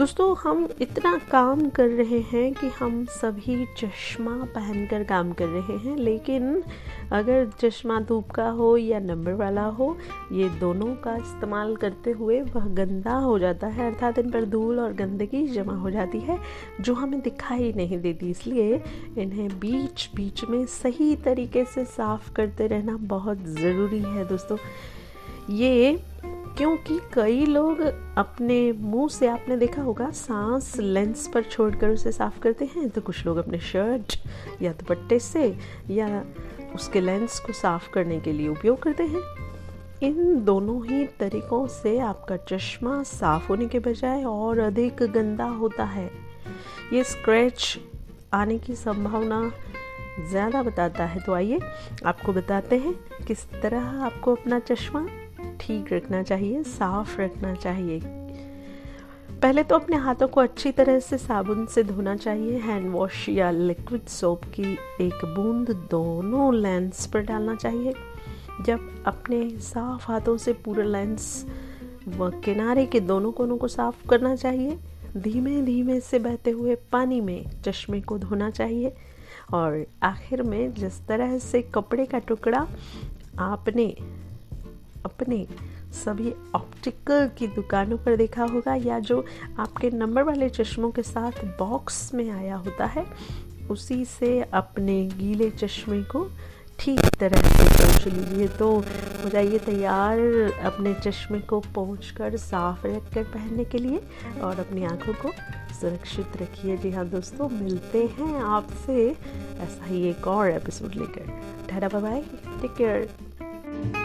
दोस्तों, हम इतना काम कर रहे हैं कि हम सभी चश्मा पहनकर काम कर रहे हैं, लेकिन अगर चश्मा धूप का हो या नंबर वाला हो, ये दोनों का इस्तेमाल करते हुए वह गंदा हो जाता है। अर्थात इन पर धूल और गंदगी जमा हो जाती है, जो हमें दिखाई नहीं देती। इसलिए इन्हें बीच बीच में सही तरीके से साफ़ करते रहना बहुत ज़रूरी है दोस्तों। ये क्योंकि कई लोग अपने मुँह से आपने देखा होगा, सांस लेंस पर छोड़कर उसे साफ़ करते हैं। तो कुछ लोग अपने शर्ट या दुपट्टे से या उसके लेंस को साफ़ करने के लिए उपयोग करते हैं। इन दोनों ही तरीकों से आपका चश्मा साफ़ होने के बजाय और अधिक गंदा होता है। ये स्क्रैच आने की संभावना ज़्यादा बताता है। तो आइए आपको बताते हैं किस तरह आपको अपना चश्मा ठीक रखना चाहिए, साफ़ रखना चाहिए। पहले तो अपने हाथों को अच्छी तरह से साबुन से धोना चाहिए, हैंड वॉश या लिक्विड सोप की एक बूंद दोनों लेंस पर डालना चाहिए। जब अपने साफ़ हाथों से पूरा लेंस व किनारे के दोनों कोनों को साफ़ करना चाहिए, धीमे धीमे से बहते हुए पानी में चश्मे को धोना चाहिए। और आखिर में जिस तरह से कपड़े का टुकड़ा आपने अपने सभी ऑप्टिकल की दुकानों पर देखा होगा या जो आपके नंबर वाले चश्मों के साथ बॉक्स में आया होता है, उसी से अपने गीले चश्मे को ठीक तरह से पोंछ लीजिए। तो हो जाइए तैयार अपने चश्मे को पोंछ कर साफ़ रख कर पहनने के लिए और अपनी आँखों को सुरक्षित रखिए। जी हाँ दोस्तों, मिलते हैं आपसे। ऐसा ही एक और एपिसोड लेकर। Tata bye take care